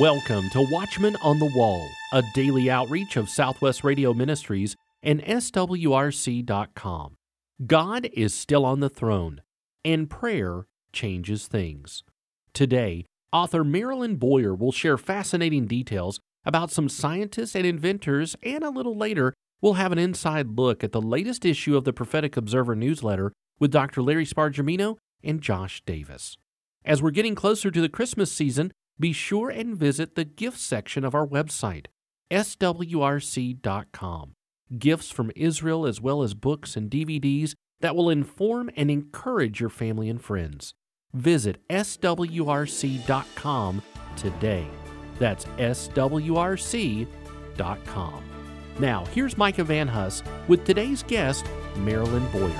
Welcome to Watchman on the Wall, a daily outreach of Southwest Radio Ministries and SWRC.com. God is still on the throne, and prayer changes things. Today, author Marilyn Boyer will share fascinating details about some scientists and inventors, and a little later, we'll have an inside look at the latest issue of the Prophetic Observer newsletter with Dr. Larry Spargimino and Josh Davis. As we're getting closer to the Christmas season, be sure and visit the gifts section of our website, swrc.com. Gifts from Israel as well as books and DVDs that will inform and encourage your family and friends. Visit swrc.com today. That's swrc.com. Now, here's Micah Van Huss with today's guest, Marilyn Boyer.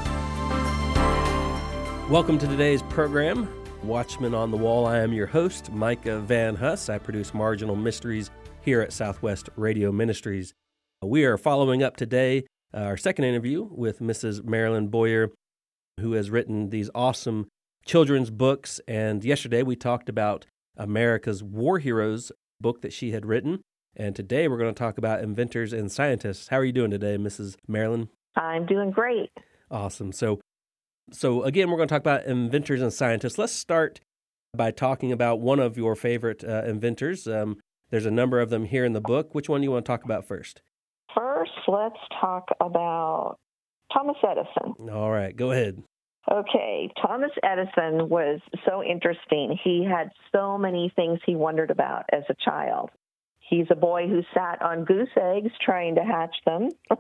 Welcome to today's program. Watchman on the Wall. I am your host, Micah Van Huss. I produce Marginal Mysteries here at Southwest Radio Ministries. We are following up today uh, our second interview with Mrs. Marilyn Boyer, who has written these awesome children's books. And yesterday we talked about America's War Heroes book that she had written. And today we're going to talk about inventors and scientists. How are you doing today, Mrs. Marilyn? I'm doing great. Awesome. So so, again, we're going to talk about inventors and scientists. Let's start by talking about one of your favorite uh, inventors. Um, there's a number of them here in the book. Which one do you want to talk about first? First, let's talk about Thomas Edison. All right, go ahead. Okay, Thomas Edison was so interesting. He had so many things he wondered about as a child. He's a boy who sat on goose eggs trying to hatch them.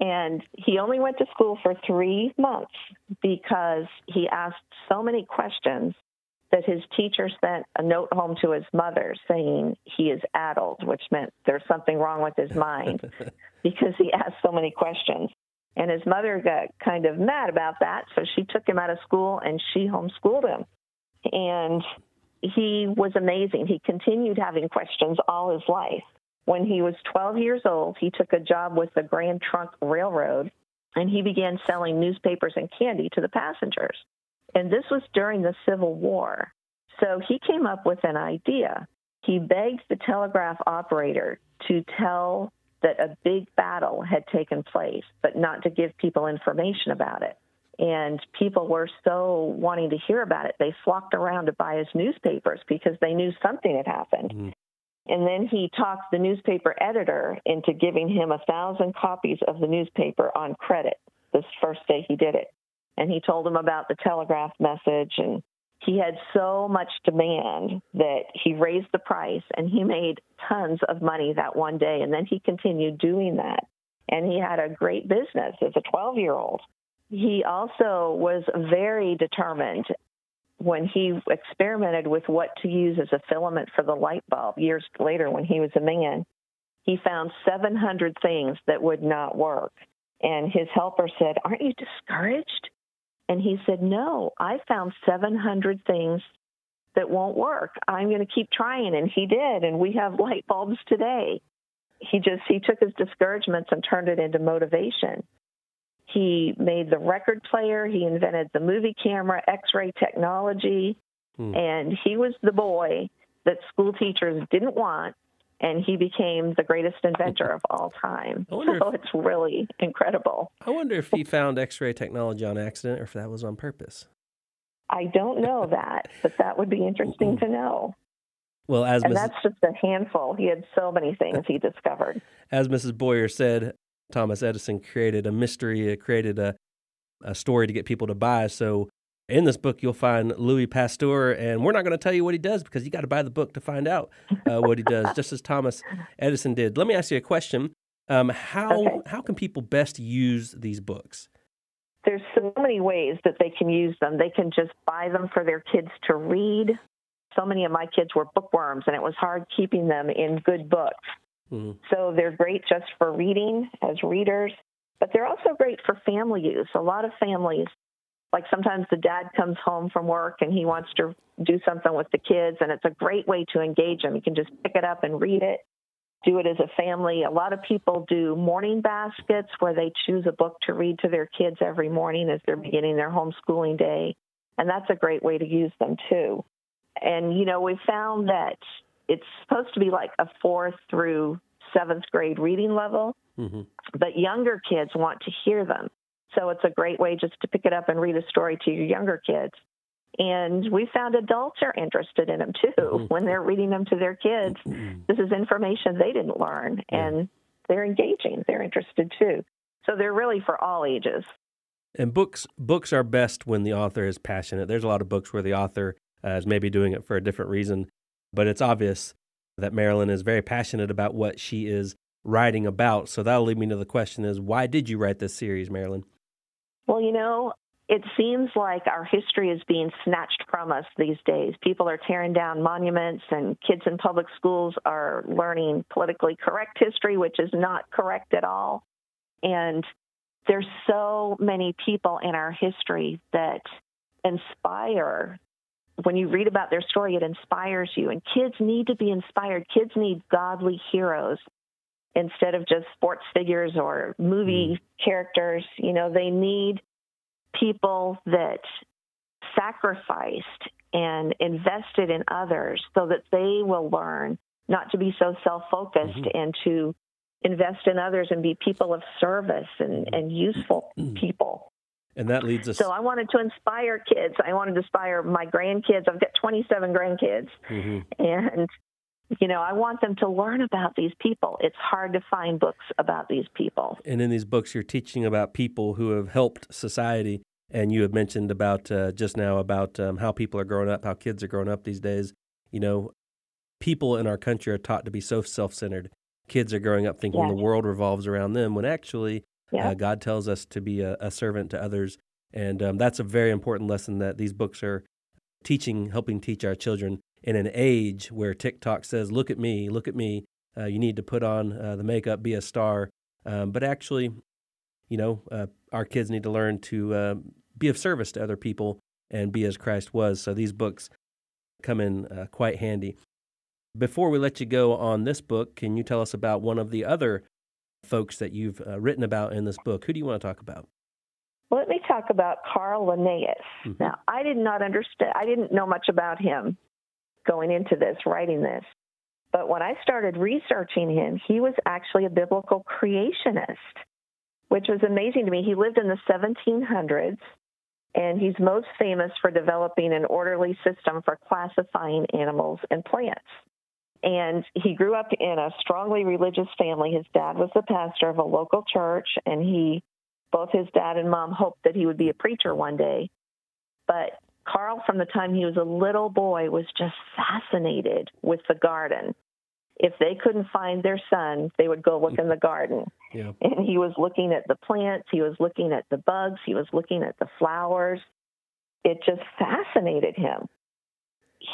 And he only went to school for three months because he asked so many questions that his teacher sent a note home to his mother saying he is addled, which meant there's something wrong with his mind because he asked so many questions. And his mother got kind of mad about that, so she took him out of school and she homeschooled him. And he was amazing. He continued having questions all his life. When he was 12 years old, he took a job with the Grand Trunk Railroad and he began selling newspapers and candy to the passengers. And this was during the Civil War. So he came up with an idea. He begged the telegraph operator to tell that a big battle had taken place, but not to give people information about it. And people were so wanting to hear about it, they flocked around to buy his newspapers because they knew something had happened. Mm-hmm. And then he talked the newspaper editor into giving him a thousand copies of the newspaper on credit this first day he did it. And he told him about the telegraph message. And he had so much demand that he raised the price and he made tons of money that one day. And then he continued doing that. And he had a great business as a 12 year old. He also was very determined when he experimented with what to use as a filament for the light bulb years later when he was a man, he found 700 things that would not work. And his helper said, Aren't you discouraged? And he said, No, I found 700 things that won't work. I'm going to keep trying. And he did. And we have light bulbs today. He just, he took his discouragements and turned it into motivation. He made the record player. He invented the movie camera, x ray technology. Hmm. And he was the boy that school teachers didn't want. And he became the greatest inventor of all time. So if, it's really incredible. I wonder if he found x ray technology on accident or if that was on purpose. I don't know that, but that would be interesting to know. Well, as and Mrs. that's just a handful. He had so many things he discovered. As Mrs. Boyer said, Thomas Edison created a mystery, created a, a story to get people to buy. So in this book, you'll find Louis Pasteur, and we're not going to tell you what he does because you got to buy the book to find out uh, what he does, just as Thomas Edison did. Let me ask you a question: um, How okay. how can people best use these books? There's so many ways that they can use them. They can just buy them for their kids to read. So many of my kids were bookworms, and it was hard keeping them in good books. Mm-hmm. So they're great just for reading as readers, but they're also great for family use. A lot of families, like sometimes the dad comes home from work and he wants to do something with the kids, and it's a great way to engage them. You can just pick it up and read it, do it as a family. A lot of people do morning baskets where they choose a book to read to their kids every morning as they're beginning their homeschooling day. And that's a great way to use them too. And, you know, we found that it's supposed to be like a fourth through seventh grade reading level, mm-hmm. but younger kids want to hear them. So it's a great way just to pick it up and read a story to your younger kids. And we found adults are interested in them too mm-hmm. when they're reading them to their kids. Mm-hmm. This is information they didn't learn, and they're engaging. They're interested too. So they're really for all ages. And books books are best when the author is passionate. There's a lot of books where the author uh, is maybe doing it for a different reason, but it's obvious that Marilyn is very passionate about what she is writing about. So that'll lead me to the question: Is why did you write this series, Marilyn? Well, you know, it seems like our history is being snatched from us these days. People are tearing down monuments, and kids in public schools are learning politically correct history, which is not correct at all. And there's so many people in our history that inspire. When you read about their story, it inspires you. And kids need to be inspired. Kids need godly heroes instead of just sports figures or movie mm. characters. You know, they need people that sacrificed and invested in others so that they will learn not to be so self focused mm-hmm. and to invest in others and be people of service and, and useful mm-hmm. people. And that leads us. So I wanted to inspire kids. I wanted to inspire my grandkids. I've got 27 grandkids. Mm-hmm. And, you know, I want them to learn about these people. It's hard to find books about these people. And in these books, you're teaching about people who have helped society. And you have mentioned about uh, just now about um, how people are growing up, how kids are growing up these days. You know, people in our country are taught to be so self centered kids are growing up thinking the world revolves around them when actually yeah. uh, God tells us to be a, a servant to others. And um, that's a very important lesson that these books are teaching, helping teach our children in an age where TikTok says, look at me, look at me. Uh, you need to put on uh, the makeup, be a star. Um, but actually, you know, uh, our kids need to learn to um, be of service to other people and be as Christ was. So these books come in uh, quite handy. Before we let you go on this book, can you tell us about one of the other folks that you've uh, written about in this book? Who do you want to talk about? Let me talk about Carl Linnaeus. Mm-hmm. Now, I did not understand, I didn't know much about him going into this, writing this. But when I started researching him, he was actually a biblical creationist, which was amazing to me. He lived in the 1700s, and he's most famous for developing an orderly system for classifying animals and plants. And he grew up in a strongly religious family. His dad was the pastor of a local church, and he, both his dad and mom, hoped that he would be a preacher one day. But Carl, from the time he was a little boy, was just fascinated with the garden. If they couldn't find their son, they would go look in the garden. Yeah. And he was looking at the plants, he was looking at the bugs, he was looking at the flowers. It just fascinated him.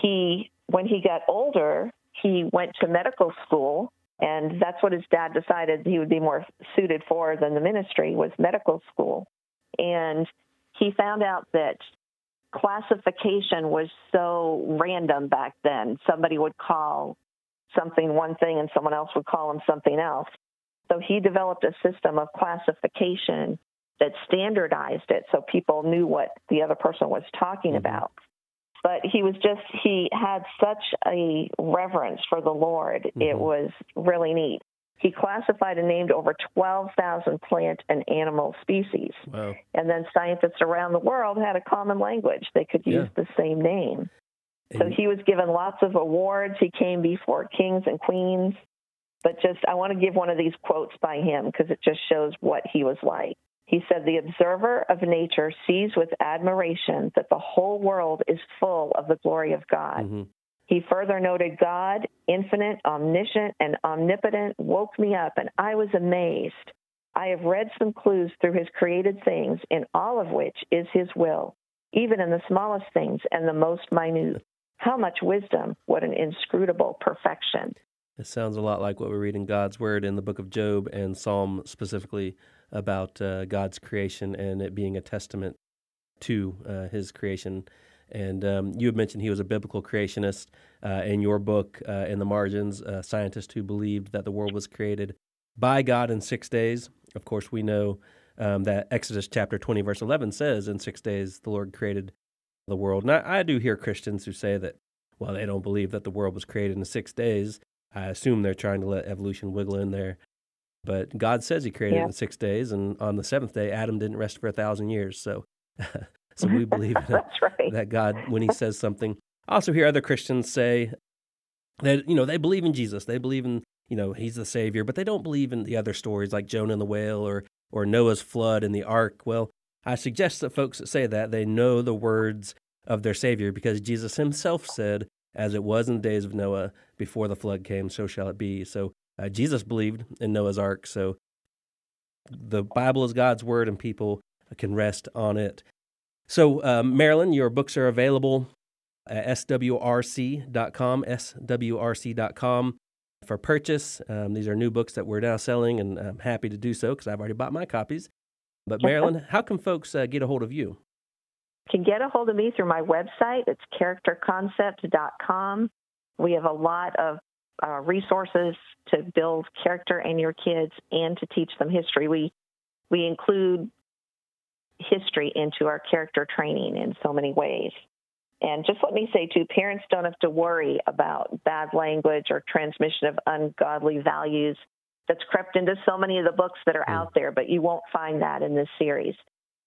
He, when he got older, he went to medical school and that's what his dad decided he would be more suited for than the ministry was medical school. And he found out that classification was so random back then. Somebody would call something one thing and someone else would call him something else. So he developed a system of classification that standardized it so people knew what the other person was talking mm-hmm. about but he was just he had such a reverence for the Lord. Mm-hmm. It was really neat. He classified and named over 12,000 plant and animal species. Wow. And then scientists around the world had a common language. They could use yeah. the same name. And so he was given lots of awards. He came before kings and queens. But just, I want to give one of these quotes by him because it just shows what he was like. He said, The observer of nature sees with admiration that the whole world is full of the glory of God. Mm-hmm. He further noted, God, infinite, omniscient, and omnipotent, woke me up, and I was amazed. I have read some clues through his created things, in all of which is his will, even in the smallest things and the most minute. How much wisdom, what an inscrutable perfection. It sounds a lot like what we read in God's Word in the book of Job and Psalm specifically about uh, God's creation and it being a testament to uh, His creation. And um, you had mentioned he was a biblical creationist. Uh, in your book, uh, in the margins, a scientist who believed that the world was created by God in six days. Of course, we know um, that Exodus chapter 20, verse 11 says, In six days the Lord created the world. And I, I do hear Christians who say that well, they don't believe that the world was created in six days. I assume they're trying to let evolution wiggle in there. But God says He created yeah. in six days, and on the seventh day, Adam didn't rest for a thousand years. So, so we believe right. that God, when He says something. I also hear other Christians say that you know they believe in Jesus, they believe in you know He's the Savior, but they don't believe in the other stories like Jonah and the whale or or Noah's flood and the ark. Well, I suggest that folks that say that they know the words of their Savior because Jesus Himself said, "As it was in the days of Noah, before the flood came, so shall it be." So uh, Jesus believed in Noah's ark, so the Bible is God's word, and people can rest on it. So, uh, Marilyn, your books are available at swrc.com, swrc.com for purchase. Um, these are new books that we're now selling, and I'm happy to do so because I've already bought my copies. But, Marilyn, how can folks uh, get a hold of you? Can get a hold of me through my website. It's characterconcept.com. We have a lot of uh, resources to build character in your kids and to teach them history. We we include history into our character training in so many ways. And just let me say too, parents don't have to worry about bad language or transmission of ungodly values that's crept into so many of the books that are mm. out there, but you won't find that in this series.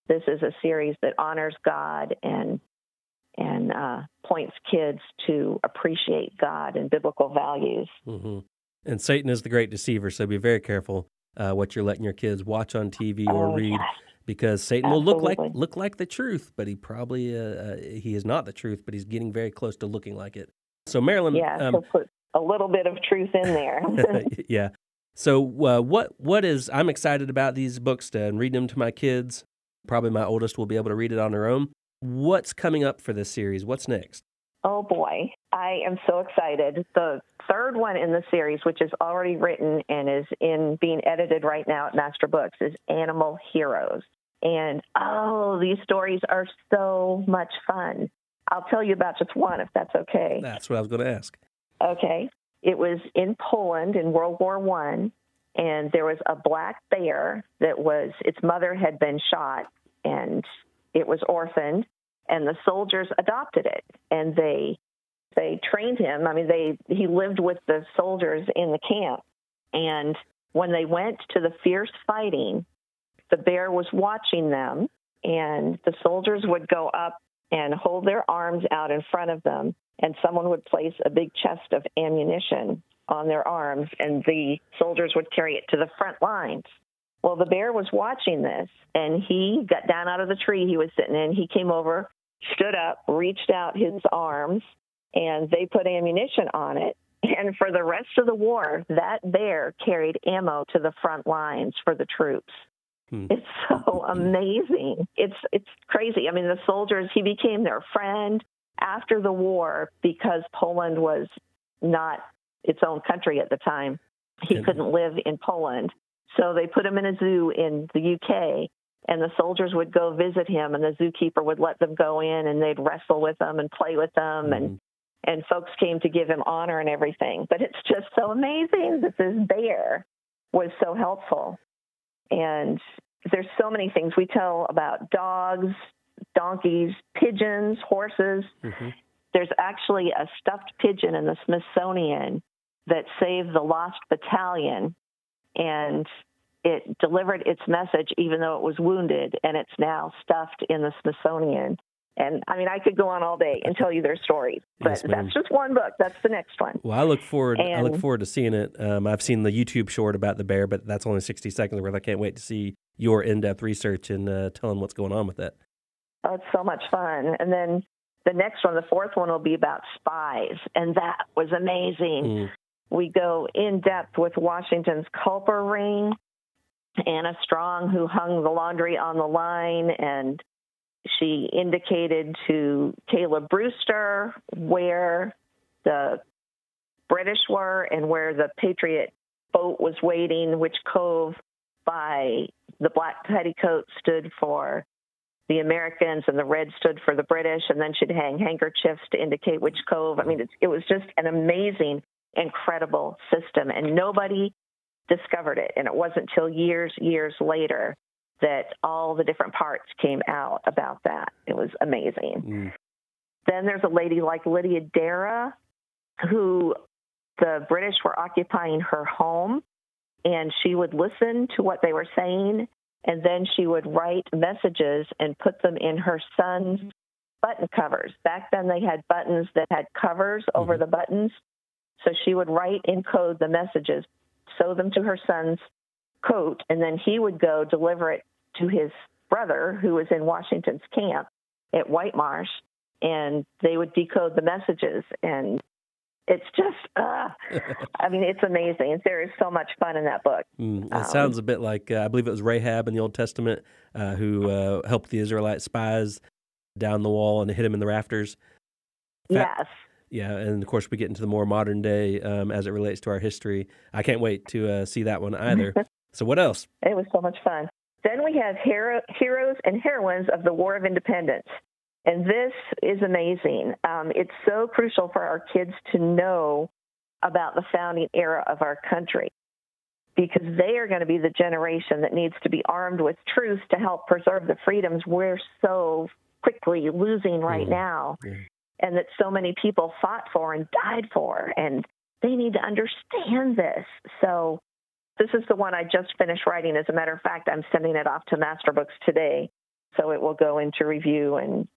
This is a series that honors God and and uh, points kids to appreciate God and biblical values. Mm-hmm. And Satan is the great deceiver, so be very careful uh, what you're letting your kids watch on TV or oh, read, yes. because Satan Absolutely. will look like look like the truth, but he probably uh, uh, he is not the truth, but he's getting very close to looking like it. So Marilyn, yeah, um, put a little bit of truth in there. yeah. So uh, what what is I'm excited about these books to, and reading them to my kids. Probably my oldest will be able to read it on their own. What's coming up for this series? What's next? Oh boy, I am so excited. The third one in the series, which is already written and is in being edited right now at Master Books, is Animal Heroes. And oh, these stories are so much fun. I'll tell you about just one if that's okay. That's what I was going to ask. Okay. It was in Poland in World War One, and there was a black bear that was its mother had been shot and it was orphaned, and the soldiers adopted it, and they they trained him. I mean, they he lived with the soldiers in the camp, and when they went to the fierce fighting, the bear was watching them, and the soldiers would go up and hold their arms out in front of them, and someone would place a big chest of ammunition on their arms, and the soldiers would carry it to the front lines. Well, the bear was watching this and he got down out of the tree he was sitting in. He came over, stood up, reached out his arms, and they put ammunition on it. And for the rest of the war, that bear carried ammo to the front lines for the troops. Hmm. It's so amazing. It's it's crazy. I mean, the soldiers, he became their friend after the war because Poland was not its own country at the time. He couldn't live in Poland. So they put him in a zoo in the UK, and the soldiers would go visit him, and the zookeeper would let them go in, and they'd wrestle with them and play with them, mm-hmm. and and folks came to give him honor and everything. But it's just so amazing that this bear was so helpful, and there's so many things we tell about dogs, donkeys, pigeons, horses. Mm-hmm. There's actually a stuffed pigeon in the Smithsonian that saved the Lost Battalion and it delivered its message even though it was wounded, and it's now stuffed in the Smithsonian. And I mean, I could go on all day and tell you their stories, but yes, that's just one book. That's the next one. Well, I look forward. And, I look forward to seeing it. Um, I've seen the YouTube short about the bear, but that's only sixty seconds worth. I can't wait to see your in-depth research and uh, telling what's going on with that. Oh, it's so much fun. And then the next one, the fourth one, will be about spies, and that was amazing. Mm. We go in depth with Washington's Culper ring, Anna Strong, who hung the laundry on the line, and she indicated to Caleb Brewster where the British were and where the Patriot boat was waiting, which cove by the black petticoat stood for the Americans and the red stood for the British, and then she'd hang handkerchiefs to indicate which cove. I mean, it was just an amazing incredible system, and nobody discovered it. And it wasn't till years, years later that all the different parts came out about that. It was amazing. Mm. Then there's a lady like Lydia Darragh, who the British were occupying her home, and she would listen to what they were saying, and then she would write messages and put them in her son's button covers. Back then, they had buttons that had covers over mm-hmm. the buttons. So she would write in code the messages, sew them to her son's coat, and then he would go deliver it to his brother who was in Washington's camp at White Marsh, and they would decode the messages. And it's just, uh, I mean, it's amazing. There is so much fun in that book. Mm, it um, sounds a bit like, uh, I believe it was Rahab in the Old Testament uh, who uh, helped the Israelite spies down the wall and hit him in the rafters. yes. Yeah, and of course we get into the more modern day um, as it relates to our history. I can't wait to uh, see that one either. so what else? It was so much fun. Then we have hero- heroes and heroines of the War of Independence. And this is amazing. Um, it's so crucial for our kids to know about the founding era of our country because they are going to be the generation that needs to be armed with truth to help preserve the freedoms we're so quickly losing right mm. now yeah. And that so many people fought for and died for. And they need to understand this. So this is the one I just finished writing. As a matter of fact, I'm sending it off to Master Books today. So it will go into review and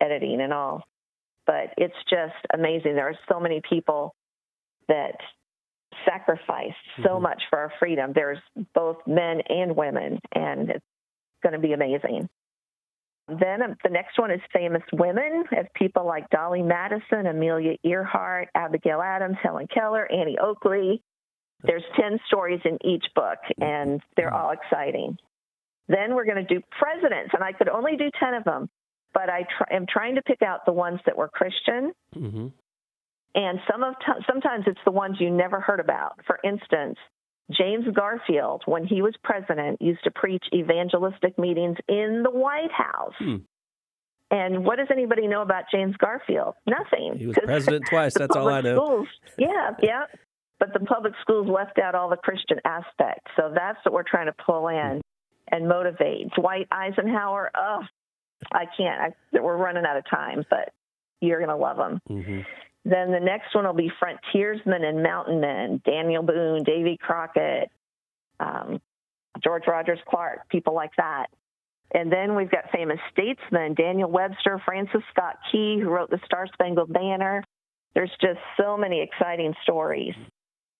editing and all. But it's just amazing. There are so many people that sacrifice so mm-hmm. much for our freedom. There's both men and women, and it's going to be amazing. Then um, the next one is famous women, of people like Dolley Madison, Amelia Earhart, Abigail Adams, Helen Keller, Annie Oakley. There's 10 stories in each book, and they're all exciting. Then we're going to do presidents, and I could only do 10 of them, but I tr- am trying to pick out the ones that were Christian. Mm-hmm. And some of t- sometimes it's the ones you never heard about. For instance, James Garfield, when he was president, used to preach evangelistic meetings in the White House. Hmm. And what does anybody know about James Garfield? Nothing. He was president twice. That's all I know. Schools, yeah, yeah. But the public schools left out all the Christian aspects. So that's what we're trying to pull in and motivate. Dwight Eisenhower, oh, I can't. I, we're running out of time, but you're going to love him. Mm-hmm. Then the next one will be frontiersmen and mountain men, Daniel Boone, Davy Crockett, um, George Rogers Clark, people like that. And then we've got famous statesmen, Daniel Webster, Francis Scott Key, who wrote the Star Spangled Banner. There's just so many exciting stories.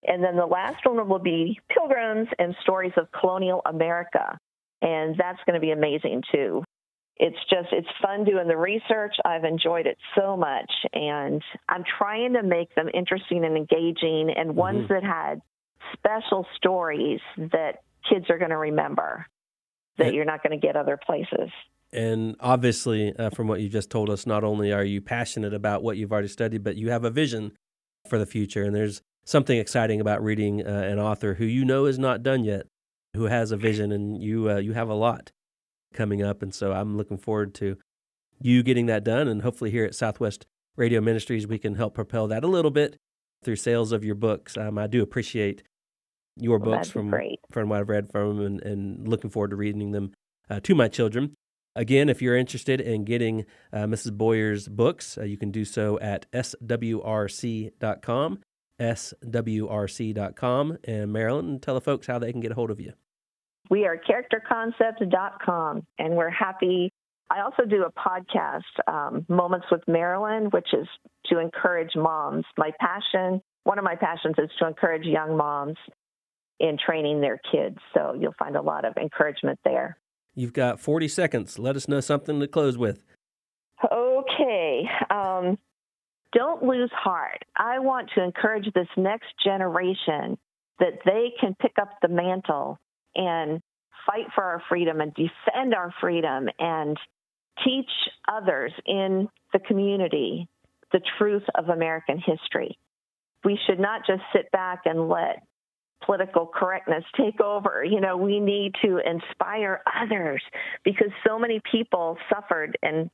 And then the last one will be pilgrims and stories of colonial America. And that's going to be amazing too it's just it's fun doing the research. I've enjoyed it so much and i'm trying to make them interesting and engaging and mm-hmm. ones that had special stories that kids are going to remember that and, you're not going to get other places. And obviously uh, from what you just told us not only are you passionate about what you've already studied but you have a vision for the future. And there's something exciting about reading uh, an author who you know is not done yet who has a vision and you uh, you have a lot coming up. And so I'm looking forward to you getting that done. And hopefully, here at Southwest Radio Ministries, we can help propel that a little bit through sales of your books. Um, I do appreciate your well, books from, from what I've read from them and, and looking forward to reading them uh, to my children. Again, if you're interested in getting uh, Mrs. Boyer's books, uh, you can do so at swrc.com, swrc.com. And Marilyn, tell the folks how they can get a hold of you. We are characterconcepts.com, and we're happy. I also do a podcast, um, Moments with Marilyn, which is to encourage moms. My passion, one of my passions is to encourage young moms in training their kids. So you'll find a lot of encouragement there. You've got 40 seconds. Let us know something to close with. Okay. Um, don't lose heart. I want to encourage this next generation that they can pick up the mantle and fight for our freedom and defend our freedom and teach others in the community the truth of American history. We should not just sit back and let political correctness take over. You know, we need to inspire others because so many people suffered and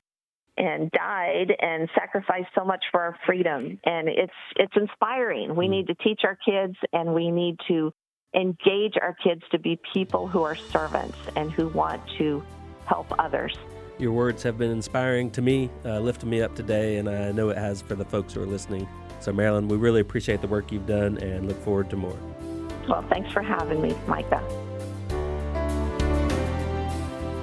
and died and sacrificed so much for our freedom and it's it's inspiring. We mm. need to teach our kids and we need to engage our kids to be people who are servants and who want to help others. Your words have been inspiring to me, uh, lifting me up today, and I know it has for the folks who are listening. So, Marilyn, we really appreciate the work you've done and look forward to more. Well, thanks for having me, Micah.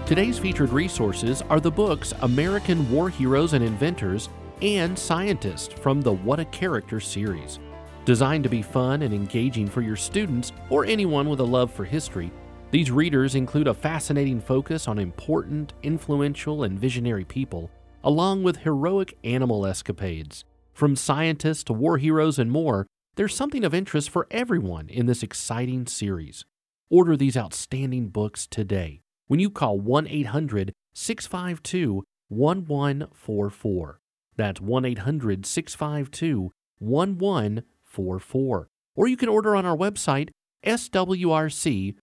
Today's featured resources are the books American War Heroes and Inventors and Scientist from the What a Character series. Designed to be fun and engaging for your students or anyone with a love for history, these readers include a fascinating focus on important, influential, and visionary people, along with heroic animal escapades. From scientists to war heroes and more, there's something of interest for everyone in this exciting series. Order these outstanding books today when you call 1 800 652 1144. That's 1 800 652 1144. Or you can order on our website, swrc.com.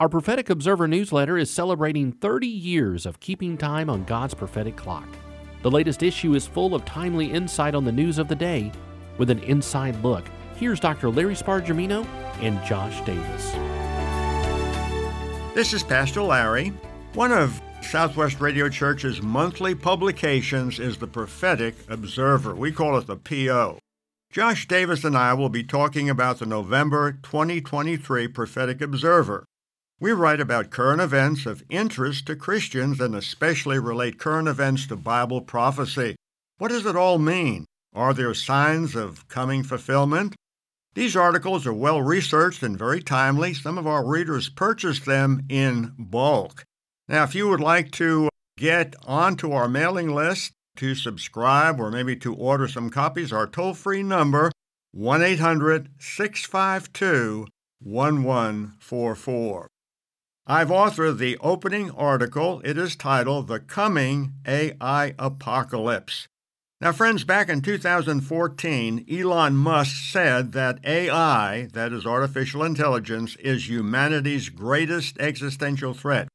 Our Prophetic Observer newsletter is celebrating 30 years of keeping time on God's prophetic clock. The latest issue is full of timely insight on the news of the day. With an inside look, here's Dr. Larry Spargimino and Josh Davis. This is Pastor Larry. One of Southwest Radio Church's monthly publications is the Prophetic Observer. We call it the PO. Josh Davis and I will be talking about the November 2023 Prophetic Observer. We write about current events of interest to Christians and especially relate current events to Bible prophecy. What does it all mean? Are there signs of coming fulfillment? These articles are well researched and very timely. Some of our readers purchase them in bulk. Now, if you would like to get onto our mailing list to subscribe or maybe to order some copies, our toll free number 1 800 652 1144. I've authored the opening article. It is titled The Coming AI Apocalypse. Now, friends, back in 2014, Elon Musk said that AI, that is artificial intelligence, is humanity's greatest existential threat.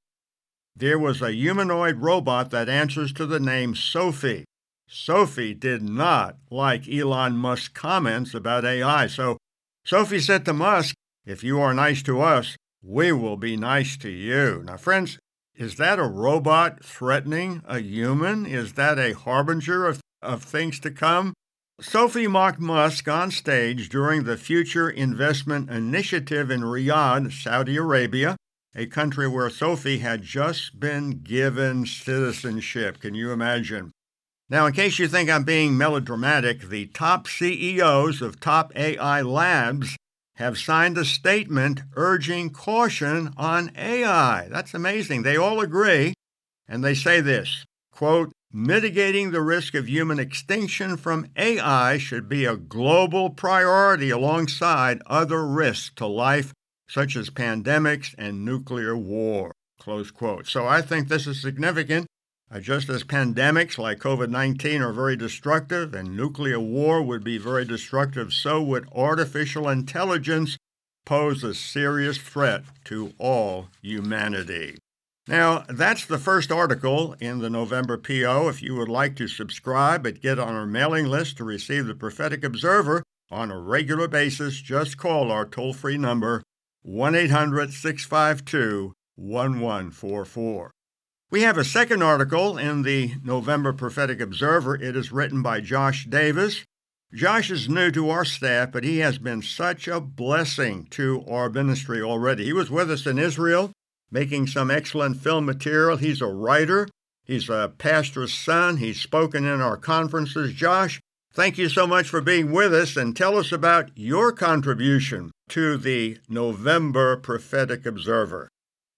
There was a humanoid robot that answers to the name Sophie. Sophie did not like Elon Musk's comments about AI, so Sophie said to Musk, If you are nice to us, we will be nice to you. Now, friends, is that a robot threatening a human? Is that a harbinger of of things to come. Sophie mocked Musk on stage during the Future Investment Initiative in Riyadh, Saudi Arabia, a country where Sophie had just been given citizenship. Can you imagine? Now, in case you think I'm being melodramatic, the top CEOs of top AI labs have signed a statement urging caution on AI. That's amazing. They all agree, and they say this quote, Mitigating the risk of human extinction from AI should be a global priority alongside other risks to life, such as pandemics and nuclear war. Close quote. So I think this is significant. Uh, just as pandemics like COVID 19 are very destructive and nuclear war would be very destructive, so would artificial intelligence pose a serious threat to all humanity. Now, that's the first article in the November PO. If you would like to subscribe and get on our mailing list to receive the Prophetic Observer on a regular basis, just call our toll free number 1 800 652 1144. We have a second article in the November Prophetic Observer. It is written by Josh Davis. Josh is new to our staff, but he has been such a blessing to our ministry already. He was with us in Israel making some excellent film material. He's a writer, he's a pastor's son, he's spoken in our conferences. Josh, thank you so much for being with us and tell us about your contribution to the November Prophetic Observer.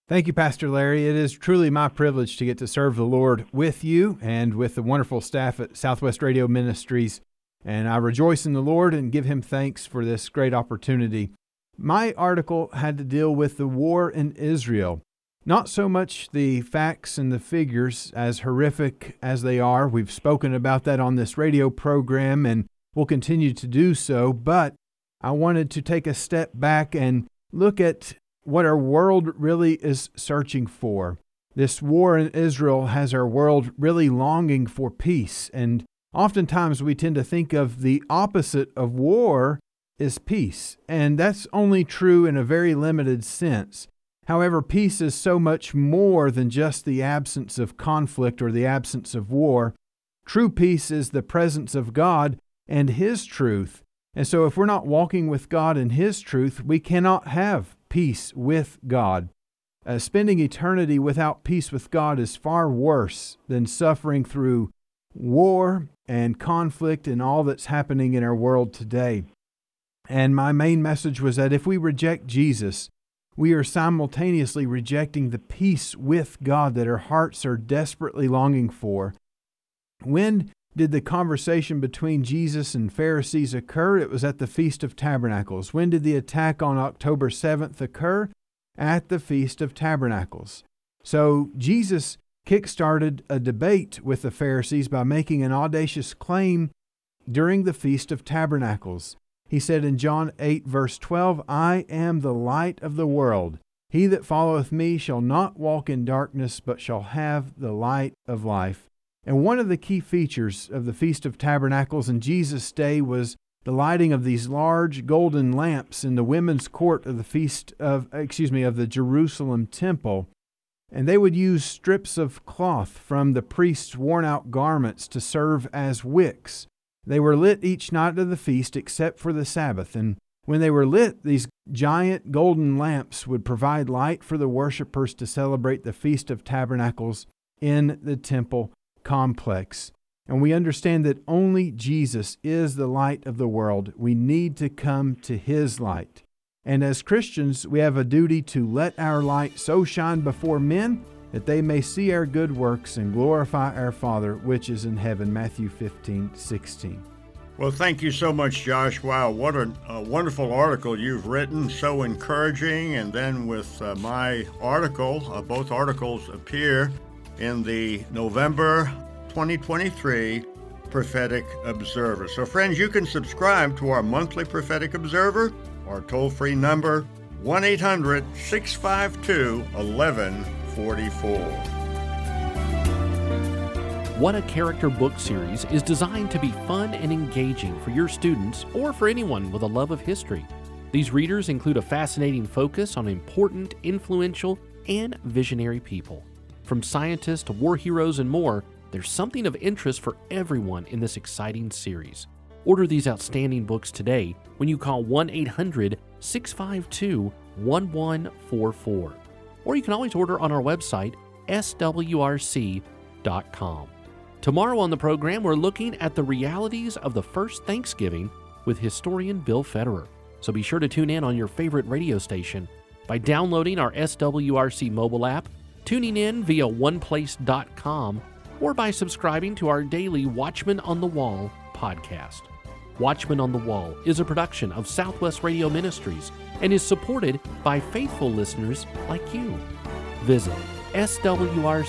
Thank you, Pastor Larry. It is truly my privilege to get to serve the Lord with you and with the wonderful staff at Southwest Radio Ministries. And I rejoice in the Lord and give him thanks for this great opportunity. My article had to deal with the war in Israel. Not so much the facts and the figures, as horrific as they are. We've spoken about that on this radio program and we'll continue to do so, but I wanted to take a step back and look at what our world really is searching for. This war in Israel has our world really longing for peace, and oftentimes we tend to think of the opposite of war is peace. And that's only true in a very limited sense. However, peace is so much more than just the absence of conflict or the absence of war. True peace is the presence of God and His truth. And so, if we're not walking with God and His truth, we cannot have peace with God. Uh, spending eternity without peace with God is far worse than suffering through war and conflict and all that's happening in our world today. And my main message was that if we reject Jesus, we are simultaneously rejecting the peace with God that our hearts are desperately longing for. When did the conversation between Jesus and Pharisees occur? It was at the Feast of Tabernacles. When did the attack on October 7th occur? At the Feast of Tabernacles. So Jesus kick-started a debate with the Pharisees by making an audacious claim during the Feast of Tabernacles. He said in John 8, verse 12, I am the light of the world. He that followeth me shall not walk in darkness, but shall have the light of life. And one of the key features of the Feast of Tabernacles in Jesus' day was the lighting of these large golden lamps in the women's court of the feast of excuse me of the Jerusalem temple. And they would use strips of cloth from the priest's worn out garments to serve as wicks. They were lit each night of the feast except for the Sabbath, and when they were lit, these giant golden lamps would provide light for the worshippers to celebrate the Feast of Tabernacles in the temple complex. And we understand that only Jesus is the light of the world. We need to come to his light. And as Christians, we have a duty to let our light so shine before men that they may see our good works and glorify our Father which is in heaven. Matthew 15, 16. Well, thank you so much, Josh. Wow, what a, a wonderful article you've written, so encouraging. And then with uh, my article, uh, both articles appear in the November 2023 Prophetic Observer. So, friends, you can subscribe to our monthly Prophetic Observer. Our toll free number 1 800 652 11 44. What a Character book series is designed to be fun and engaging for your students or for anyone with a love of history. These readers include a fascinating focus on important, influential, and visionary people. From scientists to war heroes and more, there's something of interest for everyone in this exciting series. Order these outstanding books today when you call 1 800 652 1144 or you can always order on our website, swrc.com. Tomorrow on the program, we're looking at the realities of the first Thanksgiving with historian Bill Federer. So be sure to tune in on your favorite radio station by downloading our SWRC mobile app, tuning in via oneplace.com, or by subscribing to our daily Watchman on the Wall podcast. Watchman on the Wall is a production of Southwest Radio Ministries and is supported by faithful listeners like you. Visit swrc.com.